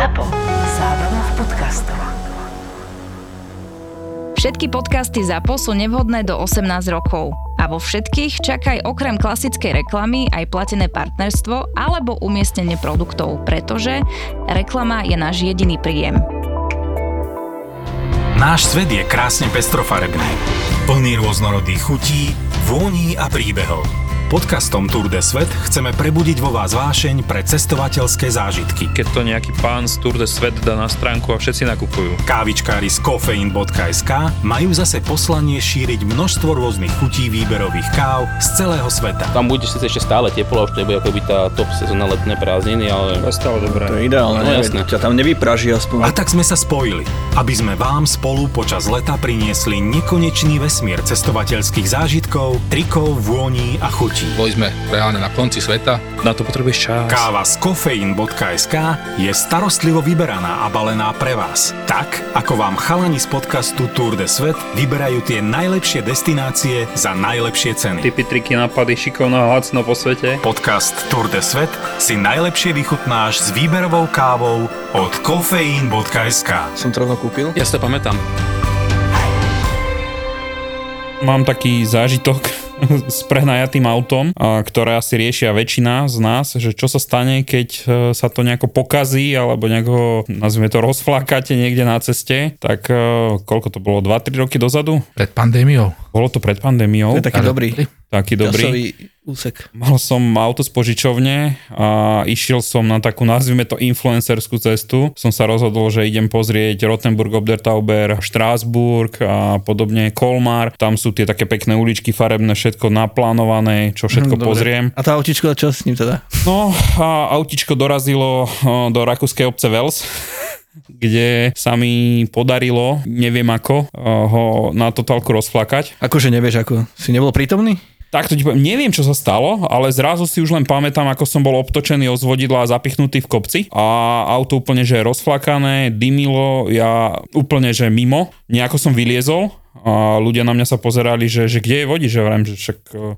ZAPO. Zábrná v podcastov. Všetky podcasty ZAPO sú nevhodné do 18 rokov. A vo všetkých čakaj okrem klasickej reklamy aj platené partnerstvo alebo umiestnenie produktov, pretože reklama je náš jediný príjem. Náš svet je krásne pestrofarebný, plný rôznorodých chutí, vôní a príbehov. Podcastom Tour de Svet chceme prebudiť vo vás vášeň pre cestovateľské zážitky. keď to nejaký pán z Tour de Svet dá na stránku a všetci nakupujú. Kávičkári z kofeín.sk majú zase poslanie šíriť množstvo rôznych chutí výberových káv z celého sveta. Tam bude síce ešte stále teplo, už to nebude ako by tá top sezóna letné prázdniny, ale To je stále dobré. To je ideálne, No, jasné. ťa tam nevypraží A aspoň. tak sme sa spojili, aby sme vám spolu počas leta priniesli nekonečný vesmír cestovateľských zážitkov, trikov, vôní a chutí. Boli sme reálne na konci sveta. Na to potrebuješ čas. Káva z kofeín.sk je starostlivo vyberaná a balená pre vás. Tak, ako vám chalani z podcastu Tour de Svet vyberajú tie najlepšie destinácie za najlepšie ceny. Typy, triky, nápady, šikovná hacno po svete. Podcast Tour de Svet si najlepšie vychutnáš s výberovou kávou od kofeín.sk. Som to rovno kúpil. ja si to pamätám. Mám taký zážitok s prehnajatým autom, ktoré asi riešia väčšina z nás, že čo sa stane, keď e, sa to nejako pokazí alebo nejako, nazvime to, rozflákate niekde na ceste, tak e, koľko to bolo, 2-3 roky dozadu? Pred pandémiou. Bolo to pred pandémiou. To je taký Ale- dobrý. Taký dobrý. Časový úsek. Mal som auto z požičovne a išiel som na takú, nazvime to, influencerskú cestu. Som sa rozhodol, že idem pozrieť Rottenburg, Obdertauber, Štrásburg a podobne, Kolmar. Tam sú tie také pekné uličky farebné, všetko naplánované, čo všetko Hm, pozriem. A tá autičko, čo s ním teda? No a autičko dorazilo o, do rakúskej obce Vels kde sa mi podarilo, neviem ako, o, ho na totálku rozflakať. Akože nevieš, ako si nebol prítomný? Takto ti poviem, neviem, čo sa stalo, ale zrazu si už len pamätám, ako som bol obtočený od vodidla a zapichnutý v kopci a auto úplne, že rozflakané, dymilo, ja úplne, že mimo, nejako som vyliezol a ľudia na mňa sa pozerali, že, že kde je vodič, že vrajím, že však e,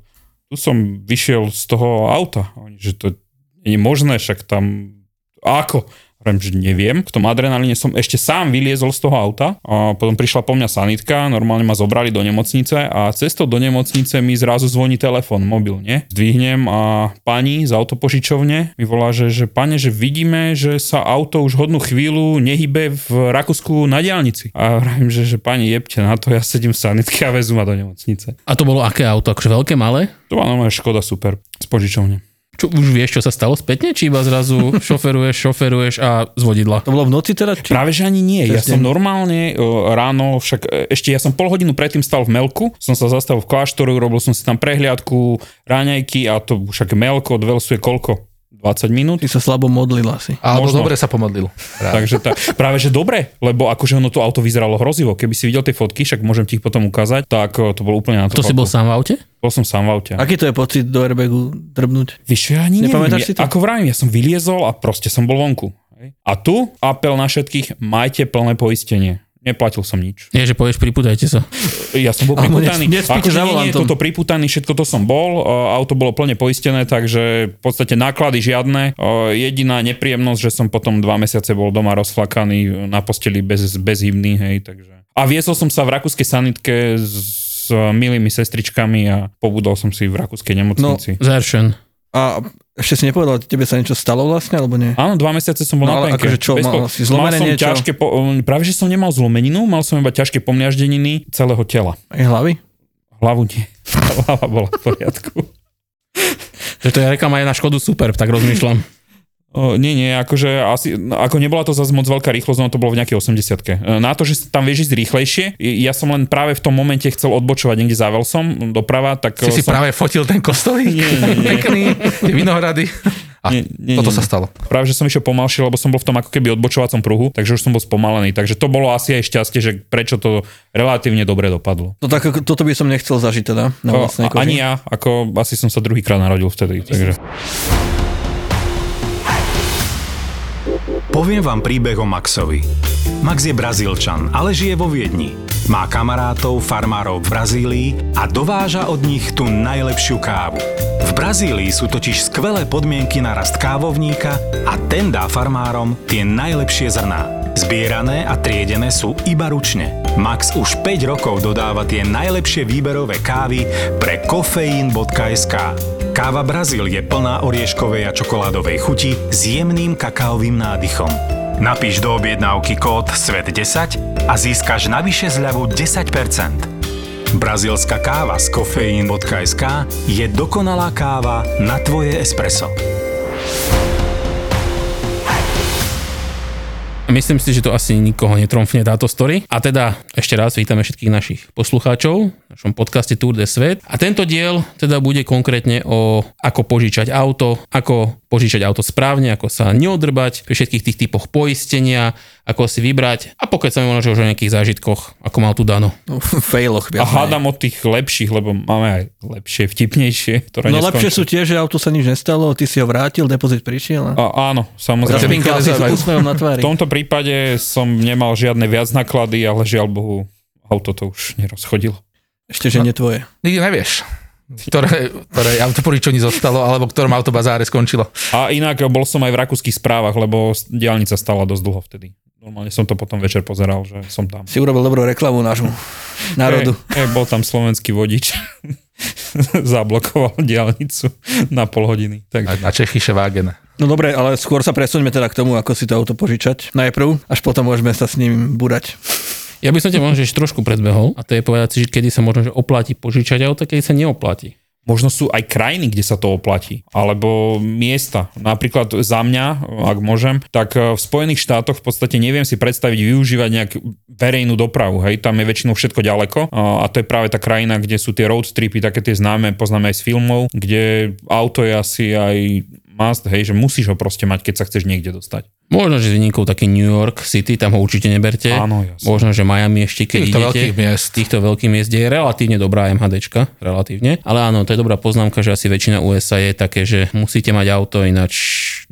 tu som vyšiel z toho auta, Oni, že to je možné, však tam, ako? Vrajím, že neviem, v tom adrenalíne som ešte sám vyliezol z toho auta a potom prišla po mňa sanitka, normálne ma zobrali do nemocnice a cestou do nemocnice mi zrazu zvoní telefon, mobil, nie? Zdvihnem a pani z autopožičovne mi volá, že, že pane, že vidíme, že sa auto už hodnú chvíľu nehybe v Rakúsku na diálnici. A vravím, že, že pani jebte na to, ja sedím v sanitke a vezú ma do nemocnice. A to bolo aké auto? Akože veľké, malé? To bola normálne Škoda super z požičovne. Čo, už vieš, čo sa stalo spätne? Či iba zrazu šoferuješ, šoferuješ a z vodidla? To bolo v noci teda? Či... Práve že ani nie. Ja Cez som deň. normálne uh, ráno, však e, ešte ja som pol hodinu predtým stal v Melku, som sa zastavil v kláštoru, robil som si tam prehliadku, ráňajky a to však Melko od Velsu je koľko? 20 minút? Ty sa slabo modlil asi. Alebo Možno. dobre sa pomodlil. Práve. Takže tá, práve že dobre, lebo akože ono to auto vyzeralo hrozivo. Keby si videl tie fotky, však môžem ti ich potom ukázať, tak e, to bolo úplne na to. To si bol sám v aute? Bol som sám v aute. Aký to je pocit do airbagu drbnúť? Vieš, čo, ja ani neviem. Nepamätáš Ja, si to? ako vravím, ja som vyliezol a proste som bol vonku. A tu apel na všetkých, majte plné poistenie. Neplatil som nič. Nie, že povieš, pripútajte sa. Ja som bol Alebo priputaný. nespíte Akože nie, nie, toto priputaný, všetko to som bol. uh, Auto bolo plne poistené, takže v podstate náklady žiadne. Uh, Jediná nepríjemnosť, že som potom dva mesiace bol doma rozflakaný na posteli bez, bez hymny, hej, takže. A viesol som sa v rakúskej sanitke s milými sestričkami a pobudol som si v rakúskej nemocnici. Zeršen. A ešte si nepovedal, tebe sa niečo stalo vlastne, alebo nie? Áno, dva mesiace som bol No, na penke. akože čo, mal po- si zlomené mal som niečo? ťažké, po, práve že som nemal zlomeninu, mal som iba ťažké pomliaždeniny celého tela. Aj hlavy? Hlavu nie. Hlava bola v poriadku. Že to je reklama aj na Škodu Super, tak rozmýšľam. O, nie, nie, akože asi, ako nebola to zase moc veľká rýchlosť, no to bolo v nejakej 80 Na to, že tam vieš ísť rýchlejšie, ja som len práve v tom momente chcel odbočovať niekde za Velsom doprava, tak Si si som... práve fotil ten kostolík. Nie, nie, nie. Pekný. Tie vinohrady. A Nie, nie, toto nie. sa stalo. Práve, že som išiel pomalšie, lebo som bol v tom ako keby odbočovacom pruhu, takže už som bol spomalený. Takže to bolo asi aj šťastie, že prečo to relatívne dobre dopadlo. No tak, toto by som nechcel zažiť teda na O, vlastnej koži. ani ja, ako asi som sa druhýkrát narodil vtedy. Takže. Poviem vám príbeh o Maxovi. Max je Brazílčan, ale žije vo Viedni. Má kamarátov, farmárov v Brazílii a dováža od nich tú najlepšiu kávu. V Brazílii sú totiž skvelé podmienky na rast kávovníka a ten dá farmárom tie najlepšie zrná. Zbierané a triedené sú iba ručne. Max už 5 rokov dodáva tie najlepšie výberové kávy pre kofeín.sk. Káva Brazíl je plná orieškovej a čokoládovej chuti s jemným kakaovým nádychom. Napíš do objednávky kód SVET10 a získaš navyše zľavu 10%. Brazílska káva z kofeín.sk je dokonalá káva na tvoje espresso. Myslím si, že to asi nikoho netromfne táto story. A teda ešte raz vítame všetkých našich poslucháčov našom podcaste Tour de Svet. A tento diel teda bude konkrétne o ako požičať auto, ako požičať auto správne, ako sa neodrbať pri všetkých tých typoch poistenia, ako si vybrať a pokiaľ sa mi možno o nejakých zážitkoch, ako mal tu Dano. No, failoch. A hádam od tých lepších, lebo máme aj lepšie, vtipnejšie, ktoré No lepšie sú tie, že auto sa nič nestalo, ty si ho vrátil, depozit prišiel a A, áno, samozrejme. na tvári. V tomto prípade som nemal žiadne viac náklady, ale žiaľ Bohu, auto to už nerozchodilo. Ešte, že nie tvoje. Nikdy nevieš, ktoré, ktoré autoporičení zostalo, alebo ktorom autobazáre skončilo. A inak bol som aj v rakúskych správach, lebo diálnica stala dosť dlho vtedy. Normálne som to potom večer pozeral, že som tam. Si urobil dobrú reklamu nášmu národu. E, e, bol tam slovenský vodič. Zablokoval diálnicu na pol hodiny. Tak, Na, na Čechyše Wagen. No dobre, ale skôr sa presuňme teda k tomu, ako si to auto požičať. Najprv, až potom môžeme sa s ním burať. Ja by som ťa možno že trošku predbehol a to je povedať si, že kedy sa možno že oplatí požičať auto, kedy sa neoplatí. Možno sú aj krajiny, kde sa to oplatí, alebo miesta. Napríklad za mňa, ak môžem, tak e, v Spojených štátoch v podstate neviem si predstaviť využívať nejak verejnú dopravu. Hej, tam je väčšinou všetko ďaleko a to je práve tá krajina, kde sú tie road tripy, také tie známe, poznáme aj z filmov, kde auto je asi aj must, hej, že musíš ho proste mať, keď sa chceš niekde dostať. Možno, že s výnikou taký New York City, tam ho určite neberte. Áno, jasne. Možno, že Miami ešte, keď Týchto idete. veľkých miest. Týchto veľkých miest je relatívne dobrá MHDčka, relatívne. Ale áno, to je dobrá poznámka, že asi väčšina USA je také, že musíte mať auto, ináč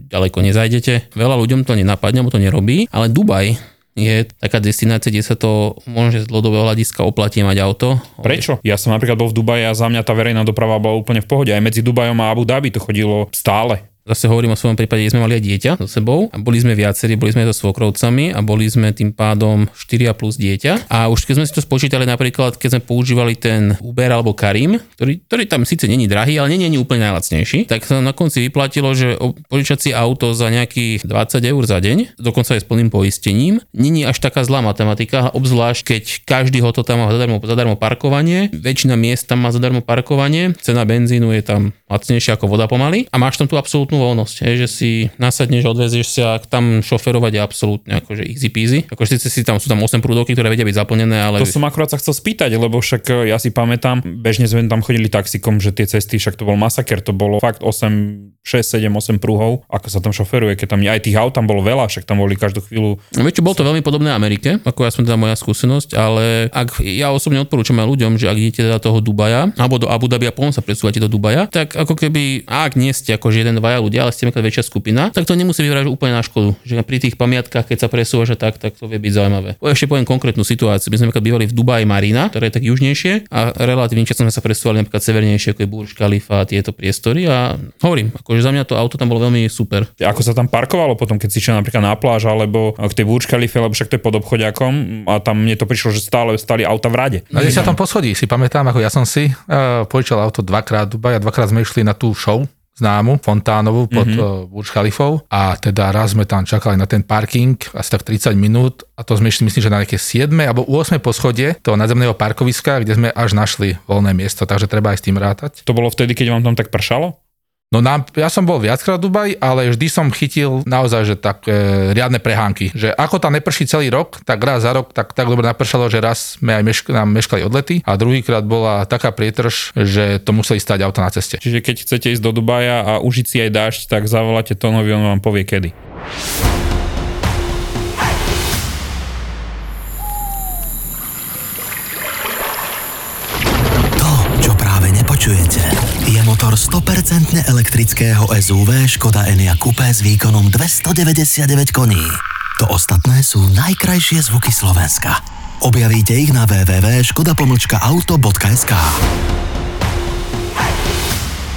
ďaleko nezajdete. Veľa ľuďom to nenapadne, alebo to nerobí, ale Dubaj je taká destinácia, kde sa to možno že z dlhodobého hľadiska oplatí mať auto. Prečo? Ja som napríklad bol v Dubaji a za mňa tá verejná doprava bola úplne v pohode. Aj medzi Dubajom a Abu Dhabi to chodilo stále. Zase hovorím o svojom prípade, sme mali aj dieťa so sebou a boli sme viacerí, boli sme so svokrovcami a boli sme tým pádom 4 plus dieťa. A už keď sme si to spočítali napríklad, keď sme používali ten Uber alebo Karim, ktorý, ktorý tam síce není drahý, ale není úplne najlacnejší, tak sa na konci vyplatilo, že požičať si auto za nejakých 20 eur za deň, dokonca aj s plným poistením, není až taká zlá matematika, obzvlášť keď každý hotel tam má zadarmo, zadarmo parkovanie, väčšina miest tam má zadarmo parkovanie, cena benzínu je tam lacnejšia ako voda pomaly. A máš tam tú absolútnu voľnosť, hej, že si nasadneš, odvezieš sa, tam šoferovať je absolútne akože easy peasy. Akože síce si tam, sú tam 8 prúdovky, ktoré vedia byť zaplnené, ale To som akurát sa chcel spýtať, lebo však e, ja si pamätám, bežne sme tam chodili taxikom, že tie cesty, však to bol masaker, to bolo fakt 8, 6, 7, 8 prúhov, ako sa tam šoferuje, keď tam aj tých aut tam bolo veľa, však tam boli každú chvíľu. No Vieš bolo to veľmi podobné Amerike, ako ja som teda moja skúsenosť, ale ak ja osobne odporúčam aj ľuďom, že ak idete do toho Dubaja alebo do Abu Dhabi a potom sa presúvate do Dubaja, tak ako keby, ak nie ste akože jeden, dvaja ľudia, ale ste napríklad väčšia skupina, tak to nemusí vyzerať úplne na škodu. Že pri tých pamiatkách, keď sa presúvaš tak, tak to vie byť zaujímavé. Po- Ešte poviem konkrétnu situáciu. My sme napríklad bývali v Dubaji Marina, ktoré je tak južnejšie a relatívne často sme sa presúvali napríklad severnejšie, ako je Burj Khalifa a tieto priestory a hovorím, akože za mňa to auto tam bolo veľmi super. Ako sa tam parkovalo potom, keď si šiel napríklad na pláž alebo k tej Burj Khalife, lebo však to je pod obchodiakom a tam mne to prišlo, že stále stali auta v rade. Na 10. poschodí si pamätám, ako ja som si uh, požičal auto dvakrát v Dubaji a dvakrát sme išli na tú show známu, Fontánovu pod mm-hmm. Burj Khalifou a teda raz sme tam čakali na ten parking asi tak 30 minút a to sme išli myslím, že na nejaké 7. alebo 8. poschodie toho nadzemného parkoviska, kde sme až našli voľné miesto, takže treba aj s tým rátať. To bolo vtedy, keď vám tam tak pršalo? No nám, ja som bol viackrát v Dubaji, ale vždy som chytil naozaj, že tak e, riadne prehánky. Že ako tam neprší celý rok, tak raz za rok tak, tak dobre napršalo, že raz sme aj mešk- nám meškali odlety a druhýkrát bola taká prietrž, že to museli stať auto na ceste. Čiže keď chcete ísť do Dubaja a užiť si aj dážď, tak zavoláte Tonovi, on vám povie kedy. 100% elektrického SUV Škoda Enyaq Coupé s výkonom 299 koní. To ostatné sú najkrajšie zvuky Slovenska. Objavíte ich na www.škoda-auto.sk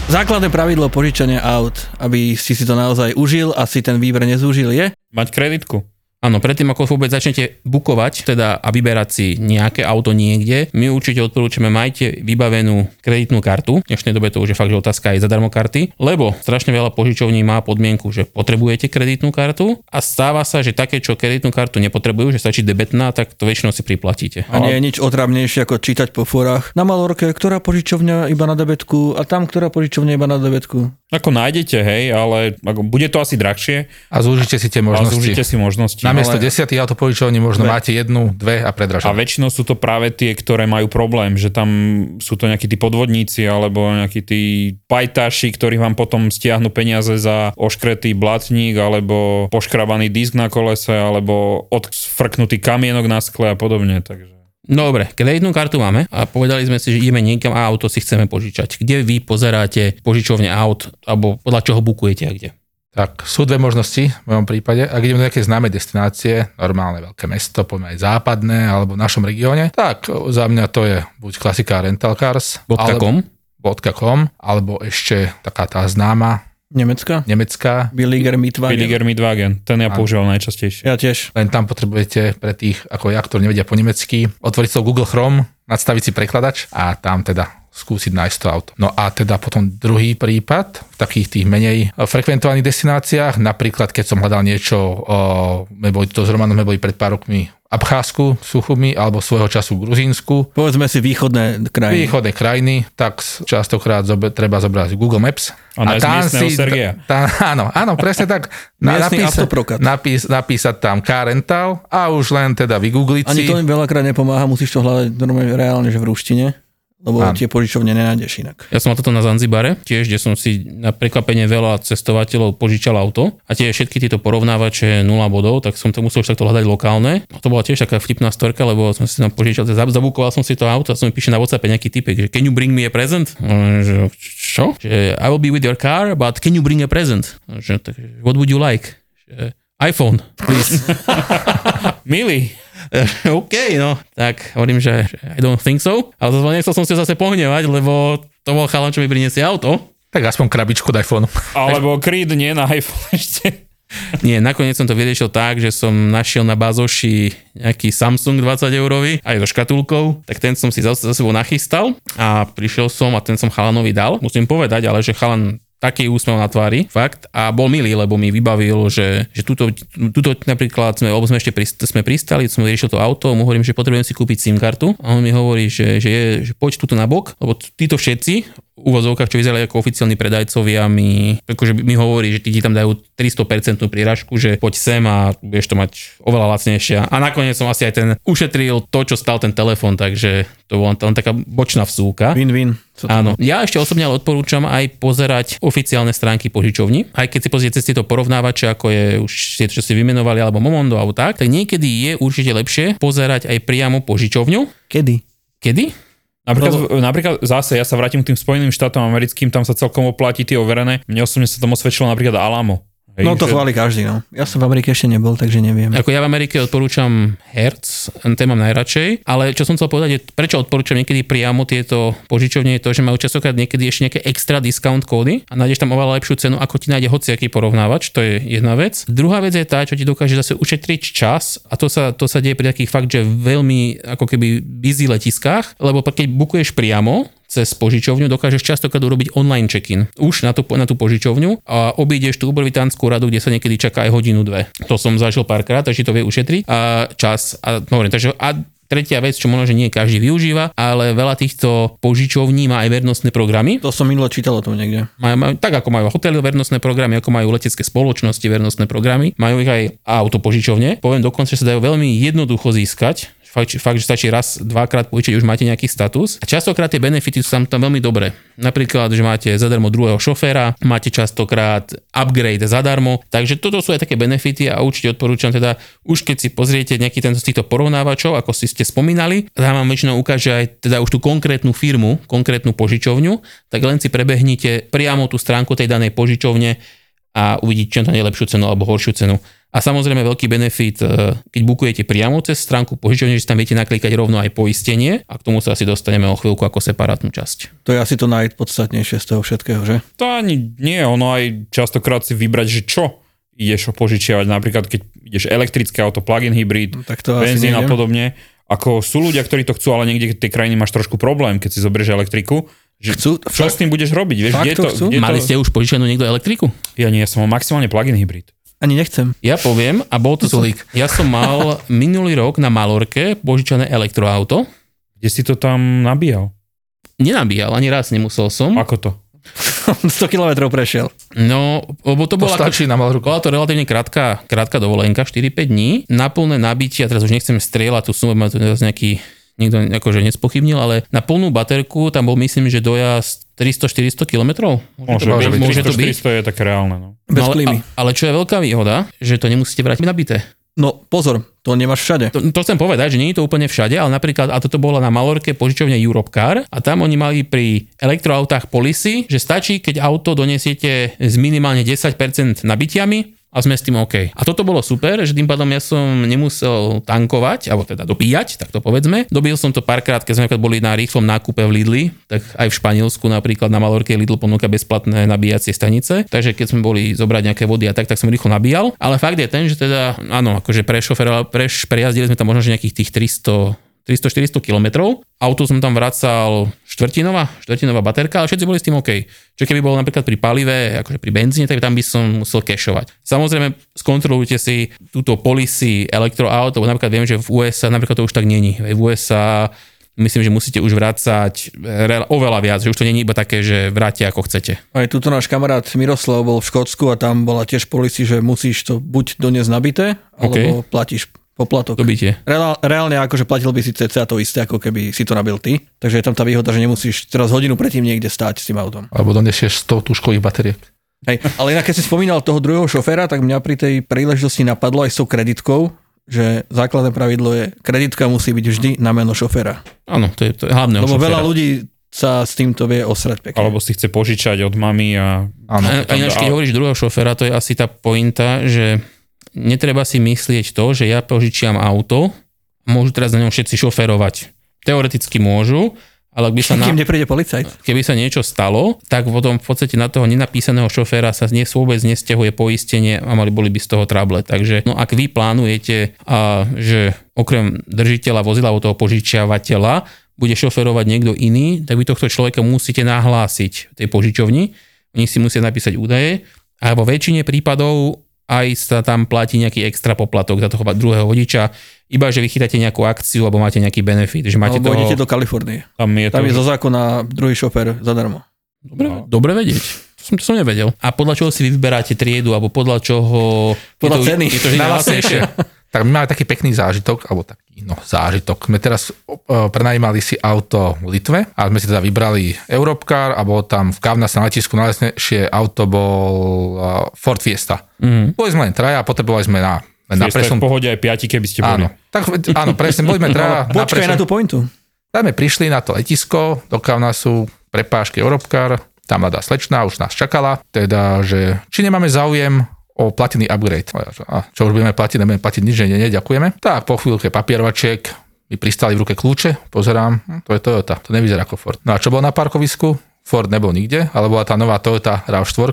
Základné pravidlo požičania aut, aby si si to naozaj užil a si ten výber nezúžil je? Mať kreditku. Áno, predtým ako vôbec začnete bukovať teda a vyberať si nejaké auto niekde, my určite odporúčame, majte vybavenú kreditnú kartu. V dnešnej dobe to už je fakt, že otázka aj zadarmo karty, lebo strašne veľa požičovní má podmienku, že potrebujete kreditnú kartu a stáva sa, že také, čo kreditnú kartu nepotrebujú, že stačí debetná, tak to väčšinou si priplatíte. A nie je nič otravnejšie ako čítať po fórach. Na Malorke, ktorá požičovňa iba na debetku a tam, ktorá požičovňa iba na debetku. Ako nájdete, hej, ale ako, bude to asi drahšie. A zúžite si tie A možnosti. zúžite si možnosti. Namiesto ale- desiatých autopožičovní možno Dve. máte jednu, dve a A predražené. väčšinou sú to práve tie, ktoré majú problém, že tam sú to nejakí tí podvodníci alebo nejakí tí pajtaši, ktorí vám potom stiahnu peniaze za oškretý blatník alebo poškrabaný disk na kolese alebo odfrknutý kamienok na skle a podobne. Takže. Dobre, kreditnú kartu máme a povedali sme si, že ideme niekam a auto si chceme požičať. Kde vy pozeráte požičovne aut alebo podľa čoho bukujete a kde? Tak sú dve možnosti v mojom prípade. Ak ideme do nejaké známe destinácie, normálne veľké mesto, poďme aj západné alebo v našom regióne, tak za mňa to je buď klasika rental cars, alebo, .com, alebo ešte taká tá známa Nemecka? nemecká, Billiger Mietwagen. Billiger Mietwagen, ten ja používam najčastejšie. Ja tiež. len tam potrebujete pre tých ako ja, ktorí nevedia po nemecky, otvoriť to Google Chrome, nadstaviť si prekladač a tam teda skúsiť nájsť to auto. No a teda potom druhý prípad v takých tých menej eh, frekventovaných destináciách, napríklad keď som hľadal niečo, o, my boli to s Romanom, sme boli pred pár rokmi Abcházsku, Suchumi, alebo svojho času v Gruzínsku, Povedzme si východné krajiny. východné krajiny, tak častokrát zobe, treba zobrať Google Maps. A nájsť miestneho Sergeja. Tá, áno, áno, presne tak. Autoprokat. napís, napísať tam car rental a už len teda vygoogliť Ani si. to mi veľakrát nepomáha, musíš to hľadať normálne reálne, že v ruštine, lebo Áno. tie požičovne nenájdeš inak. Ja som mal toto na Zanzibare, tiež, kde som si na prekvapenie veľa cestovateľov požičal auto a tie všetky tieto porovnávače 0 bodov, tak som to musel už takto hľadať lokálne. A to bola tiež taká vtipná storka, lebo som si tam požičal, zab- zabukoval som si to auto a som mi píše na WhatsApp nejaký typek, že can you bring me a present? A Že, čo? Že I will be with your car, but can you bring a present? A Že, tak, what would you like? Že, iPhone, please. Milý, OK, no, tak hovorím, že I don't think so, ale zase nechcel som si zase pohnevať, lebo to bol chalan, čo mi priniesie auto. Tak aspoň krabičku od iPhone. alebo Creed nie na iPhone ešte. Nie, nakoniec som to vyriešil tak, že som našiel na bazoši nejaký Samsung 20 eurový, aj so škatulkou, tak ten som si za, za sebou nachystal a prišiel som a ten som chalanovi dal. Musím povedať, ale že chalan taký úsmev na tvári, fakt, a bol milý, lebo mi vybavil, že, že tuto, tuto napríklad sme, sme ešte prist, sme pristali, som riešil to auto, mu hovorím, že potrebujem si kúpiť SIM kartu. A on mi hovorí, že, že, je, že poď tuto na bok, lebo títo všetci, v úvozovkách, čo vyzerali ako oficiálni predajcovia, mi, akože mi hovorí, že ti tam dajú 300% príražku, že poď sem a budeš to mať oveľa lacnejšie. A nakoniec som asi aj ten ušetril to, čo stal ten telefon, takže to bola len taká bočná vsúka. Win-win. Áno. Ja ešte osobne ale odporúčam aj pozerať oficiálne stránky požičovní. Aj keď si pozriete cez tieto porovnávače, ako je už tie, čo si vymenovali, alebo Momondo, alebo tak, tak niekedy je určite lepšie pozerať aj priamo požičovňu. Kedy? Kedy? Napríklad, napríklad zase, ja sa vrátim k tým Spojeným štátom americkým, tam sa celkom oplatí tie overené. Mne osobne sa tam osvedčilo napríklad Alamo. Hej, No to že- chváli každý, no. Ja som v Amerike ešte nebol, takže neviem. Ako ja v Amerike odporúčam Hertz, ten mám najradšej, ale čo som chcel povedať, je, prečo odporúčam niekedy priamo tieto požičovne, je to, že majú častokrát niekedy ešte nejaké extra discount kódy a nájdeš tam oveľa lepšiu cenu, ako ti nájde hociaký porovnávač, to je jedna vec. Druhá vec je tá, čo ti dokáže zase ušetriť čas a to sa, to sa deje pri takých fakt, že veľmi ako keby busy letiskách, lebo keď bukuješ priamo, cez požičovňu dokážeš častokrát urobiť online check-in už na tú, na tú požičovňu a obídeš tú ubervitánskú radu, kde sa niekedy čaká aj hodinu, dve. To som zažil párkrát, takže to vie ušetriť a čas. A, no, hovorím, takže a tretia vec, čo možno, že nie každý využíva, ale veľa týchto požičovní má aj vernostné programy. To som minulo čítal o tom niekde. Majú, majú, tak ako majú hotely vernostné programy, ako majú letecké spoločnosti vernostné programy, majú ich aj autopožičovne. Poviem dokonca, že sa dajú veľmi jednoducho získať. Fakt, fakt, že stačí raz, dvakrát požičať, už máte nejaký status. A častokrát tie benefity sú tam, tam veľmi dobré. Napríklad, že máte zadarmo druhého šoféra, máte častokrát upgrade zadarmo. Takže toto sú aj také benefity a určite odporúčam teda, už keď si pozriete nejaký ten z týchto porovnávačov, ako si ste spomínali, tam vám väčšinou ukáže aj teda už tú konkrétnu firmu, konkrétnu požičovňu, tak len si prebehnite priamo tú stránku tej danej požičovne a uvidíte, či to najlepšiu cenu alebo horšiu cenu. A samozrejme veľký benefit, e, keď bukujete priamo cez stránku požičovne, že si tam viete naklikať rovno aj poistenie a k tomu sa asi dostaneme o chvíľku ako separátnu časť. To je asi to najpodstatnejšie z toho všetkého, že? To ani nie, ono aj častokrát si vybrať, že čo ideš požičiavať, napríklad keď ideš elektrické auto, plug-in hybrid, No, tak to benzín a podobne. Ako sú ľudia, ktorí to chcú, ale niekde v tej krajine máš trošku problém, keď si zoberieš elektriku. Že Chcú? čo s tým budeš robiť? Vieš, kde to chcú? kde Mali to... ste už požičanú niekto elektriku? Ja nie, ja som mal maximálne plug-in hybrid. Ani nechcem. Ja poviem, a bol to Zulík. Ja som mal minulý rok na Malorke požičané elektroauto. Kde si to tam nabíjal? Nenabíjal, ani raz nemusel som. Ako to? 100 km prešiel. No, lebo to To bola, stačí na malú bola to relatívne krátka, krátka dovolenka, 4-5 dní. Na plné nabitie, a teraz už nechcem strieľať tú sumu, ma tu teraz nejaký nikto akože nespochybnil, ale na plnú baterku tam bol myslím, že dojazd 300-400 km. Môže, môže byť. byť. Môže to byť. 400 je také reálne. No. Bez No, ale, klímy. a- ale čo je veľká výhoda, že to nemusíte brať nabité. No pozor, to nemáš všade. To, to chcem povedať, že nie je to úplne všade, ale napríklad, a toto bolo na Malorke požičovne Europcar a tam oni mali pri elektroautách polisy, že stačí, keď auto donesiete s minimálne 10% nabitiami a sme s tým OK. A toto bolo super, že tým pádom ja som nemusel tankovať, alebo teda dobíjať, tak to povedzme. Dobil som to párkrát, keď sme boli na rýchlom nákupe v Lidli, tak aj v Španielsku napríklad na Malorke Lidl ponúka bezplatné nabíjacie stanice. Takže keď sme boli zobrať nejaké vody a tak, tak som rýchlo nabíjal. Ale fakt je ten, že teda, áno, akože prešoferoval, preš, prejazdili sme tam možno že nejakých tých 300 300-400 km. Auto som tam vracal štvrtinová, štvrtinová baterka, ale všetci boli s tým OK. Čo keby bolo napríklad pri palive, akože pri benzíne, tak tam by som musel kešovať. Samozrejme, skontrolujte si túto policy elektroaut, lebo napríklad viem, že v USA napríklad to už tak není. V USA myslím, že musíte už vrácať oveľa viac, že už to není iba také, že vráte ako chcete. Aj tuto náš kamarát Miroslav bol v Škótsku a tam bola tiež policy, že musíš to buď doniesť nabité, alebo platíš poplatok. Dobitie. Reál, reálne akože platil by si cca to isté, ako keby si to nabil ty. Takže je tam tá výhoda, že nemusíš teraz hodinu predtým niekde stáť s tým autom. Alebo donesieš 100 tuškových batériek. Hej, ale inak keď si spomínal toho druhého šoféra, tak mňa pri tej príležitosti napadlo aj s tou kreditkou, že základné pravidlo je, kreditka musí byť vždy na meno šoféra. Áno, to je, to je hlavného Lebo šoféra. veľa ľudí sa s týmto vie osrať pekne. Alebo si chce požičať od mamy a... Áno. A, a ináč, keď hovoríš druhého šoféra, to je asi tá pointa, že netreba si myslieť to, že ja požičiam auto, môžu teraz na ňom všetci šoferovať. Teoreticky môžu, ale ak by sa na, Kým nepríde policajt. keby sa niečo stalo, tak potom v podstate na toho nenapísaného šoféra sa dnes vôbec nestiahuje poistenie a mali boli by z toho trable. Takže no ak vy plánujete, a, že okrem držiteľa vozidla alebo toho požičiavateľa bude šoferovať niekto iný, tak vy tohto človeka musíte nahlásiť tej požičovni. Oni si musia napísať údaje a vo väčšine prípadov aj sa tam platí nejaký extra poplatok za toho druhého vodiča, iba že vychytáte nejakú akciu alebo máte nejaký benefit, že máte Alebo toho... idete do Kalifornie. Tam je to... Tam je zo zákona druhý šofér zadarmo. Dobre, no. dobre vedieť. To som, to som nevedel. A podľa čoho si vy vyberáte triedu, alebo podľa čoho... Podľa je to, ceny. Je to vždy najlacnejšie. Tak my máme taký pekný zážitok, alebo taký, no zážitok. My teraz uh, prenajímali si auto v Litve a sme si teda vybrali Europcar a bolo tam v Kavnas na letisku najlesnejšie auto bol uh, Ford Fiesta. Mm. Boli sme len traja a potrebovali sme na, na presun. v pohode aj piati, keby ste boli. Áno, tak, áno, presne, boli sme traja na Počkaj na presun. tú pointu. Tak sme prišli na to letisko do Kavnasu, prepážky Europcar, tam mladá slečna už nás čakala, teda, že či nemáme záujem o platený upgrade. A čo už budeme platiť, nebudeme platiť nič, že nie, nie, ďakujeme. Tak po chvíľke papierovačiek, mi pristali v ruke kľúče, pozerám, hm, to je Toyota, to nevyzerá ako Ford. No a čo bolo na parkovisku? Ford nebol nikde, ale bola tá nová Toyota RAV4,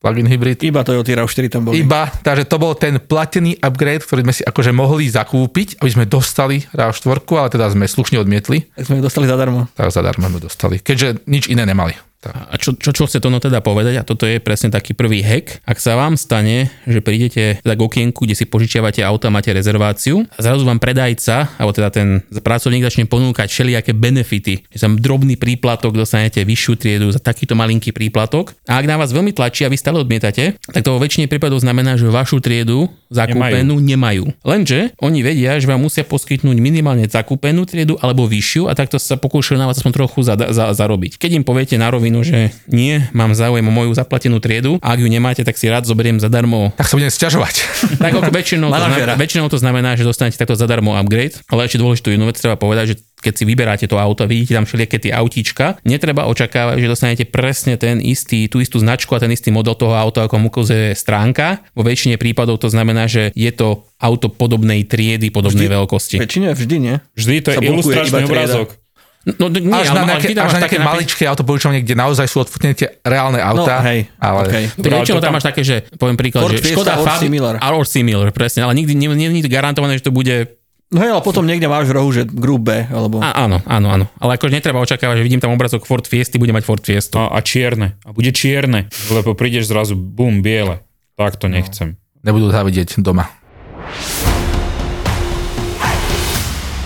plug-in hybrid. Iba Toyota RAV4 tam boli. Iba, takže to bol ten platený upgrade, ktorý sme si akože mohli zakúpiť, aby sme dostali RAV4, ale teda sme slušne odmietli, Tak sme ich dostali zadarmo. tak zadarmo sme dostali, keďže nič iné nemali. Tak. A čo, čo, čo chce to no teda povedať, a toto je presne taký prvý hack, ak sa vám stane, že prídete teda k okienku, kde si požičiavate auto a máte rezerváciu a zrazu vám predajca, alebo teda ten pracovník začne ponúkať všelijaké benefity, že tam drobný príplatok dostanete vyššiu triedu za takýto malinký príplatok a ak na vás veľmi tlačí a vy stále odmietate, tak to vo väčšine prípadov znamená, že vašu triedu zakúpenú nemajú. nemajú. Lenže oni vedia, že vám musia poskytnúť minimálne zakúpenú triedu alebo vyššiu a takto sa pokúšajú na vás aspoň trochu za, za, zarobiť. Keď im poviete na rovinu, rovinu, že nie, mám záujem o moju zaplatenú triedu a ak ju nemáte, tak si rád zoberiem zadarmo. Tak sa budem sťažovať. Tak ako väčšinou, to znamená, väčšinou to znamená, že dostanete takto zadarmo upgrade, ale ešte dôležitú jednu vec treba povedať, že keď si vyberáte to auto, vidíte tam všelijaké tie autíčka, netreba očakávať, že dostanete presne ten istý, tú istú značku a ten istý model toho auta, ako mu ukazuje stránka. Vo väčšine prípadov to znamená, že je to auto podobnej triedy, podobnej Vždy. veľkosti. Väčšine vždy, nie? Vždy to je Sa ilustračný obrázok. No, nie, až ale, na nejaké, až máš na také nejaké maličké autopožičovne, kde naozaj sú odfotnené tie reálne auta. No, hej, ale ale väčšinou tam máš také, že poviem príklad, Ford že Fiesta Škoda or Fabi- similar. or similar, presne, ale nikdy nie, nie, nie je garantované, že to bude No hej, ale potom niekde máš v rohu, že Group B, alebo... Á, áno, áno, áno. Ale akože netreba očakávať, že vidím tam obrazok Ford Fiesty, bude mať Ford Fiestu. A, a čierne. A bude čierne, lebo prídeš zrazu, bum, biele. Tak to nechcem. nebudú závidieť doma.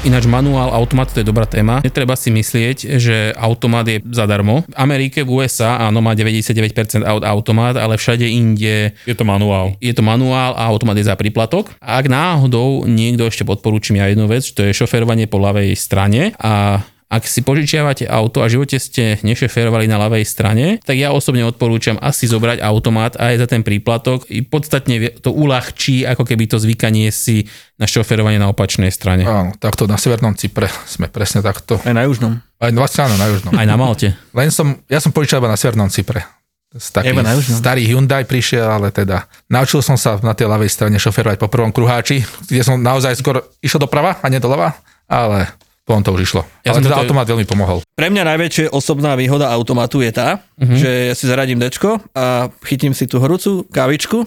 Ináč manuál, automat, to je dobrá téma. Netreba si myslieť, že automat je zadarmo. V Amerike, v USA, áno, má 99% aut automat, ale všade inde Je to manuál. je to manuál a automat je za príplatok. A ak náhodou niekto ešte podporúčim ja jednu vec, to je šoferovanie po ľavej strane a ak si požičiavate auto a v živote ste nešoferovali na ľavej strane, tak ja osobne odporúčam asi zobrať automat aj za ten príplatok. I podstatne to uľahčí ako keby to zvykanie si na šoferovanie na opačnej strane. Áno, takto na Severnom Cypre sme presne takto. Aj na južnom. Aj vlastne áno, na južnom. Aj na Malte. Len som, ja som požičal iba na Severnom Cypre. Z taký starý Hyundai prišiel, ale teda naučil som sa na tej ľavej strane šoferovať po prvom kruháči, kde som naozaj skoro išiel doprava a nie doľava, ale potom to už išlo. Ja ale som teda toto- automat veľmi pomohol. Pre mňa najväčšia osobná výhoda automatu je tá, uh-huh. že ja si zaradím dečko a chytím si tú horúcu kávičku,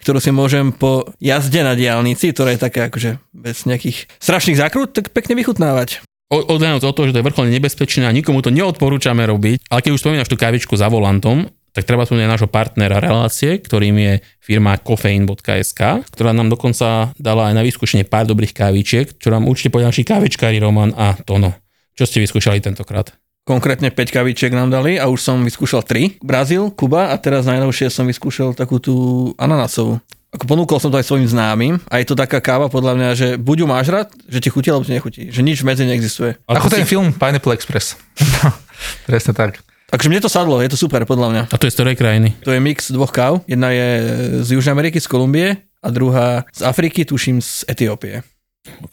ktorú si môžem po jazde na diálnici, ktorá je taká akože bez nejakých strašných zákrut, tak pekne vychutnávať. Odhľadnúť od toho, že to je vrcholne nebezpečné a nikomu to neodporúčame robiť, ale keď už spomínaš tú kávičku za volantom, tak treba tu nášho partnera relácie, ktorým je firma kofeín.sk, ktorá nám dokonca dala aj na vyskúšanie pár dobrých kávičiek, čo nám určite povedal naši kávičkári Roman a Tono. Čo ste vyskúšali tentokrát? Konkrétne 5 kavičiek nám dali a už som vyskúšal 3. Brazíl, Kuba a teraz najnovšie som vyskúšal takú tú ananasovú. Ako ponúkol som to aj svojim známym a je to taká káva podľa mňa, že buď ju máš rád, že ti chutí, alebo ti nechutí. Že nič medzi neexistuje. A Ako ten si- film Pineapple Express. presne tak. Takže mne to sadlo, je to super podľa mňa. A to je z ktorej krajiny? To je mix dvoch káv. Jedna je z Južnej Ameriky, z Kolumbie a druhá z Afriky, tuším z Etiópie.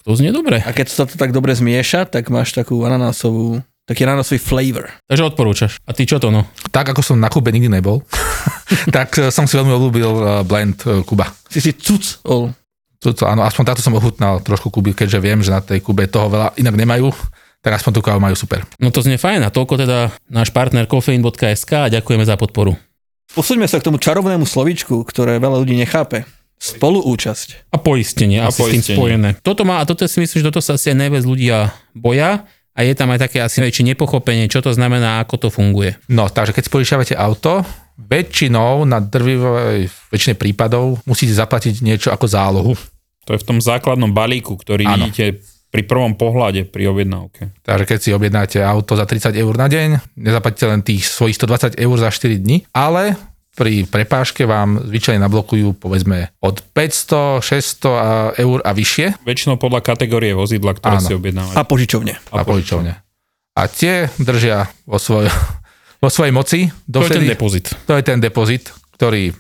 To znie dobre. A keď sa to tak dobre zmieša, tak máš takú ananásovú, taký ananásový flavor. Takže odporúčaš. A ty čo to no? Tak ako som na Kube nikdy nebol, tak eh, som si veľmi obľúbil eh, blend eh, Kuba. Si si cuc ol. Toto, áno, aspoň táto som ochutnal trošku Kuby, keďže viem, že na tej Kube toho veľa inak nemajú, tak aspoň tú kávu majú super. No to znie fajn a toľko teda náš partner kofeín.sk a ďakujeme za podporu. Posúďme sa k tomu čarovnému slovíčku, ktoré veľa ľudí nechápe. Spoluúčasť. A poistenie, A asi s tým poistenie. spojené. Toto má, a toto si myslím, že toto sa asi aj najviac ľudia boja a je tam aj také asi väčšie nepochopenie, čo to znamená, ako to funguje. No, takže keď požičiavate auto, väčšinou na drvivej väčšine prípadov musíte zaplatiť niečo ako zálohu. To je v tom základnom balíku, ktorý Áno. vidíte pri prvom pohľade pri objednávke. Takže keď si objednáte auto za 30 eur na deň, nezaplatíte len tých svojich 120 eur za 4 dní, ale pri prepážke vám zvyčajne nablokujú povedzme od 500, 600 eur a vyššie Väčšinou podľa kategórie vozidla, ktoré Áno. si objednávate. A požičovne. a požičovne. A tie držia vo, svoj, vo svojej moci. To je ten Dovtedy, depozit. to je ten depozit, ktorý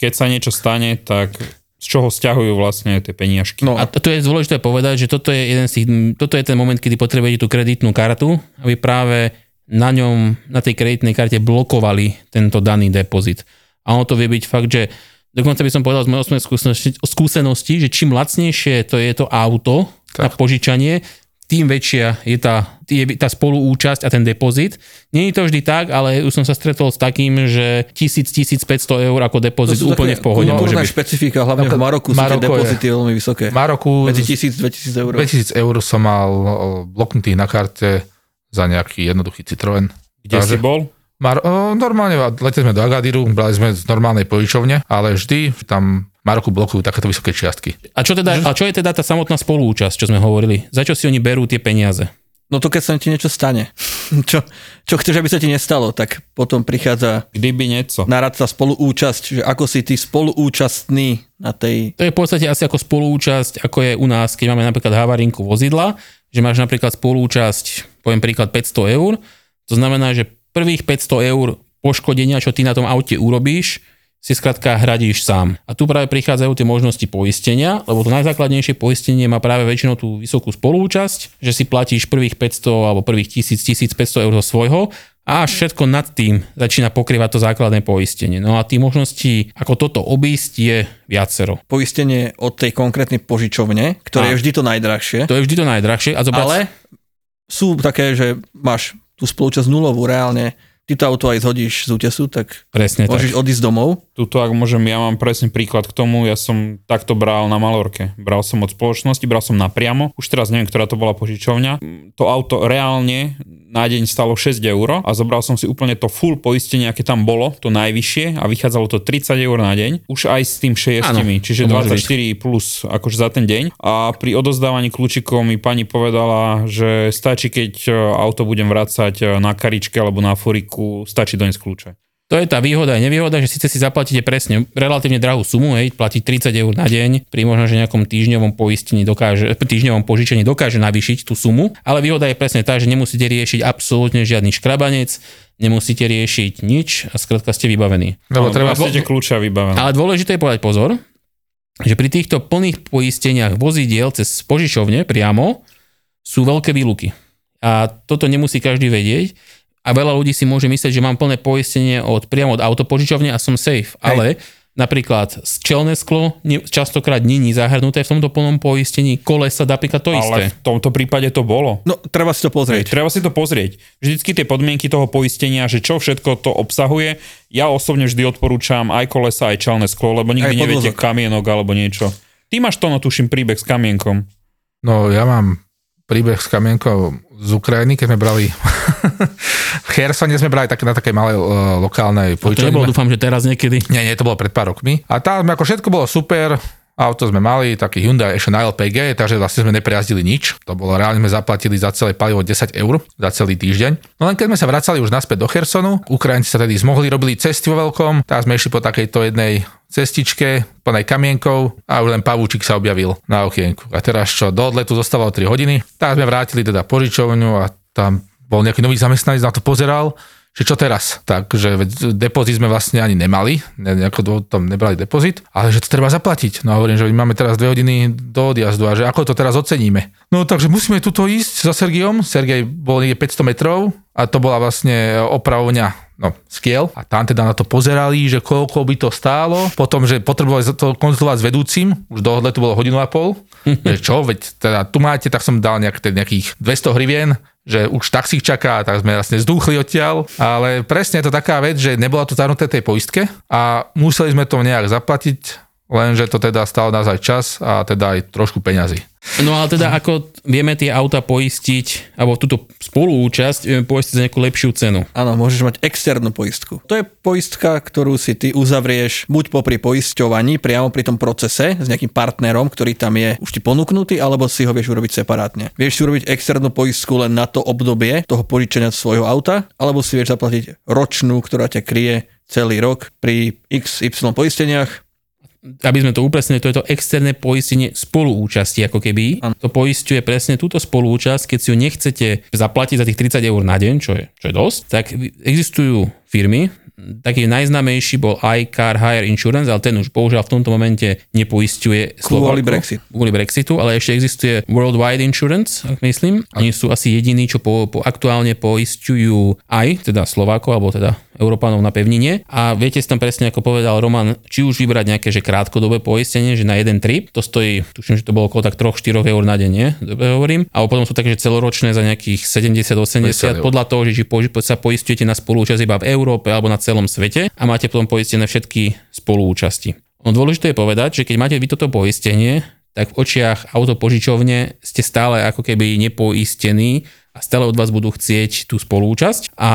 Keď sa niečo stane, tak z čoho stiahujú vlastne tie peniažky. No A to to je dôležité povedať, že toto je, jeden z tých, toto je ten moment, kedy potrebujete tú kreditnú kartu, aby práve na ňom, na tej kreditnej karte blokovali tento daný depozit. A ono to vie byť fakt, že dokonca by som povedal z mojej skúsenosti, skúsenosti, že čím lacnejšie to je to auto na požičanie, tým väčšia je tá, je tá spoluúčasť a ten depozit. Je to vždy tak, ale už som sa stretol s takým, že 1000-1500 eur ako depozit úplne v pohode kultúrna byť. špecifika, hlavne v Maroku sú tie Maroko je- depozity veľmi vysoké. Maroku Medzi 1000-2000 eur. 2000 eur som mal o, bloknutých na karte za nejaký jednoduchý Citroen. Kde si bol? Mar- o, normálne, leteli sme do Agadiru, brali sme z normálnej požičovne, ale vždy tam Maroku blokujú takéto vysoké čiastky. A čo, teda, a čo je teda tá samotná spolúčasť, čo sme hovorili? Za čo si oni berú tie peniaze? No to keď sa ti niečo stane. čo, čo chceš, aby sa ti nestalo, tak potom prichádza Kdyby nieco. na rad tá spoluúčasť, že ako si ty spoluúčastný na tej... To je v podstate asi ako spolúčasť, ako je u nás, keď máme napríklad havarinku vozidla, že máš napríklad spolúčasť, poviem príklad 500 eur, to znamená, že prvých 500 eur poškodenia, čo ty na tom aute urobíš, si skrátka hradíš sám. A tu práve prichádzajú tie možnosti poistenia, lebo to najzákladnejšie poistenie má práve väčšinou tú vysokú spolúčasť, že si platíš prvých 500 alebo prvých 1000, 1500 eur zo svojho a až všetko nad tým začína pokrývať to základné poistenie. No a tých možností, ako toto obísť, je viacero. Poistenie od tej konkrétnej požičovne, ktoré A. je vždy to najdrahšie. To je vždy to najdrahšie. A zobrať, Ale sú také, že máš tú spolúčasť nulovú reálne, ty to auto aj zhodíš z útesu, tak Presne môžeš tak. odísť domov. Tuto, ak môžem, ja mám presne príklad k tomu, ja som takto bral na Malorke. Bral som od spoločnosti, bral som napriamo, už teraz neviem, ktorá to bola požičovňa. To auto reálne na deň stalo 6 eur a zobral som si úplne to full poistenie, aké tam bolo, to najvyššie a vychádzalo to 30 eur na deň, už aj s tým 6, Áno, čiže to môže 24 plus akože za ten deň. A pri odozdávaní kľúčikov mi pani povedala, že stačí, keď e, auto budem vrácať e, na karičke alebo na furiku, stačí doniesť kľúče. To je tá výhoda a nevýhoda, že síce si zaplatíte presne relatívne drahú sumu, hej, platí 30 eur na deň, pri možno, že nejakom týždňovom poistení dokáže, týždňovom požičení dokáže navýšiť tú sumu, ale výhoda je presne tá, že nemusíte riešiť absolútne žiadny škrabanec, nemusíte riešiť nič a skrátka ste vybavení. Lebo treba, Máte kľúča vybavené. Ale dôležité je povedať pozor, že pri týchto plných poisteniach vozidiel cez požičovne priamo sú veľké výluky. A toto nemusí každý vedieť. A veľa ľudí si môže myslieť, že mám plné poistenie od, priamo od autopožičovne a som safe. Hej. Ale napríklad čelné sklo častokrát není zahrnuté v tomto plnom poistení, kolesa napríklad to isté. Ale v tomto prípade to bolo. No, treba si to Hej, pozrieť. treba si to pozrieť. Vždycky tie podmienky toho poistenia, že čo všetko to obsahuje. Ja osobne vždy odporúčam aj kolesa, aj čelné sklo, lebo nikdy Aj neviete podvozok. kamienok alebo niečo. Ty máš to, no tuším, príbeh s kamienkom. no ja mám príbeh s kamienkou z Ukrajiny, keď sme brali v Chersone sme brali také, na takej malej uh, lokálnej To požičovni. nebolo, dúfam, že teraz niekedy. Nie, nie, to bolo pred pár rokmi. A tam ako všetko bolo super, auto sme mali, taký Hyundai ešte na LPG, takže vlastne sme neprejazdili nič. To bolo reálne sme zaplatili za celé palivo 10 eur za celý týždeň. No len keď sme sa vracali už naspäť do Chersonu, Ukrajinci sa tedy zmohli, robili cesty vo veľkom, tak sme išli po takejto jednej cestičke, plnej kamienkov a už len pavúčik sa objavil na okienku. A teraz čo, do odletu zostávalo 3 hodiny, tak sme vrátili teda požičovňu a tam bol nejaký nový zamestnanec, na to pozeral, že čo teraz? Takže depozit sme vlastne ani nemali, ne, nejako tam nebrali depozit, ale že to treba zaplatiť. No a hovorím, že máme teraz dve hodiny do odjazdu a že ako to teraz oceníme. No takže musíme tuto ísť za Sergiom. Sergej bol niekde 500 metrov a to bola vlastne opravovňa no, skiel. A tam teda na to pozerali, že koľko by to stálo. Potom, že potrebovali to konzultovať s vedúcim, už do odletu bolo hodinu a pol. že čo, veď teda tu máte, tak som dal nejak, teda nejakých 200 hrivien, že už taxík čaká, tak sme vlastne zdúchli odtiaľ, ale presne je to taká vec, že nebola to zahrnuté tej poistke a museli sme to nejak zaplatiť, lenže to teda stalo nás aj čas a teda aj trošku peňazí. No ale teda ako vieme tie auta poistiť, alebo túto spoluúčasť vieme poistiť za nejakú lepšiu cenu. Áno, môžeš mať externú poistku. To je poistka, ktorú si ty uzavrieš buď popri poisťovaní, priamo pri tom procese s nejakým partnerom, ktorý tam je už ti ponúknutý, alebo si ho vieš urobiť separátne. Vieš si urobiť externú poistku len na to obdobie toho požičenia svojho auta, alebo si vieš zaplatiť ročnú, ktorá ťa kryje celý rok pri XY poisteniach. Aby sme to upresnili, to je to externé poistenie spoluúčasti, ako keby. Áno. To poistuje presne túto spoluúčasť, keď si ju nechcete zaplatiť za tých 30 eur na deň, čo je, čo je dosť, tak existujú firmy, taký najznámejší bol iCar Hire Insurance, ale ten už bohužiaľ v tomto momente nepoistuje Kvôli Slovákov. Brexit. Kvôli Brexitu, ale ešte existuje Worldwide Insurance, ak myslím. Oni sú asi jediní, čo po, po aktuálne poistujú aj teda Slovákov, alebo teda Európanov na pevnine. A viete si tam presne, ako povedal Roman, či už vybrať nejaké že krátkodobé poistenie, že na jeden trip, to stojí, tuším, že to bolo okolo tak 3-4 eur na deň, nie? Dobre hovorím. A potom sú také, že celoročné za nejakých 70-80, 50 eur. podľa toho, že či po- sa poistujete na spolúčasť iba v Európe alebo na celom svete a máte potom poistené všetky spoluúčasti. No dôležité je povedať, že keď máte vy toto poistenie, tak v očiach autopožičovne ste stále ako keby nepoistení a stále od vás budú chcieť tú spolúčasť a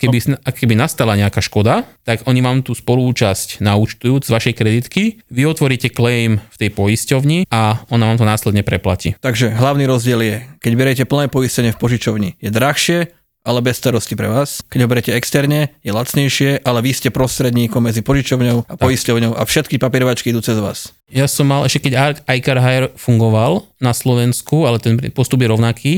keby, keby nastala nejaká škoda, tak oni vám tú spolúčasť naúčtujú z vašej kreditky, vy otvoríte claim v tej poisťovni a ona vám to následne preplatí. Takže hlavný rozdiel je, keď beriete plné poistenie v požičovni, je drahšie, ale bez starosti pre vás. Keď ho berete externe, je lacnejšie, ale vy ste prostredníkom medzi požičovňou a poisťovňou a všetky papierovačky idú cez vás. Ja som mal, ešte keď iCar Hire fungoval na Slovensku, ale ten postup je rovnaký,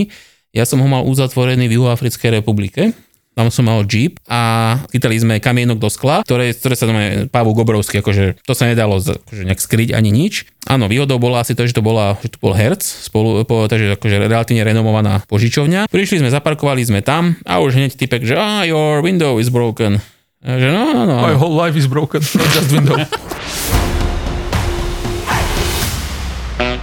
ja som ho mal uzatvorený v Juhoafrickej republike tam som mal Jeep a chytali sme kamienok do skla, ktoré, ktoré sa znamená Pavú Gobrovský, akože to sa nedalo akože nejak skryť ani nič. Áno, výhodou bola asi to, že to, bola, že to bol Hertz, spolu, po, takže akože relatívne renomovaná požičovňa. Prišli sme, zaparkovali sme tam a už hneď typek, že ah, your window is broken. A že no, no, no. My whole life is broken, not just window.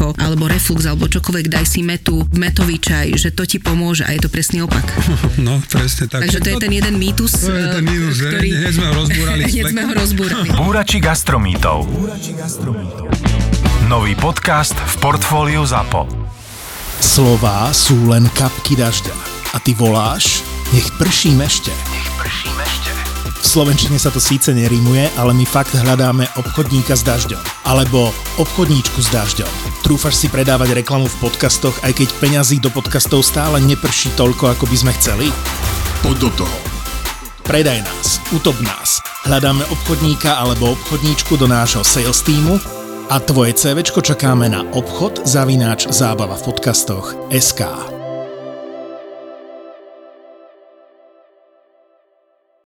alebo reflux, alebo čokoľvek, daj si metu, metový čaj, že to ti pomôže a je to presný opak. No, presne tak. Takže to je ten jeden mýtus, To je ten eh, mýtus, že? ktorý... Hneď sme ho rozbúrali. Hneď sme ho rozbúrali. Búrači gastromítov. Nový podcast v portfóliu ZAPO. Slová sú len kapky dažďa. A ty voláš, nech prší mešte. V slovenčine sa to síce nerímuje, ale my fakt hľadáme obchodníka s dažďom. Alebo obchodníčku s dažďom. Trúfaš si predávať reklamu v podcastoch, aj keď peňazí do podcastov stále neprší toľko, ako by sme chceli? Poď do toho. Predaj nás, utop nás. Hľadáme obchodníka alebo obchodníčku do nášho sales týmu a tvoje CVčko čakáme na obchod zavináč zábava v podcastoch SK.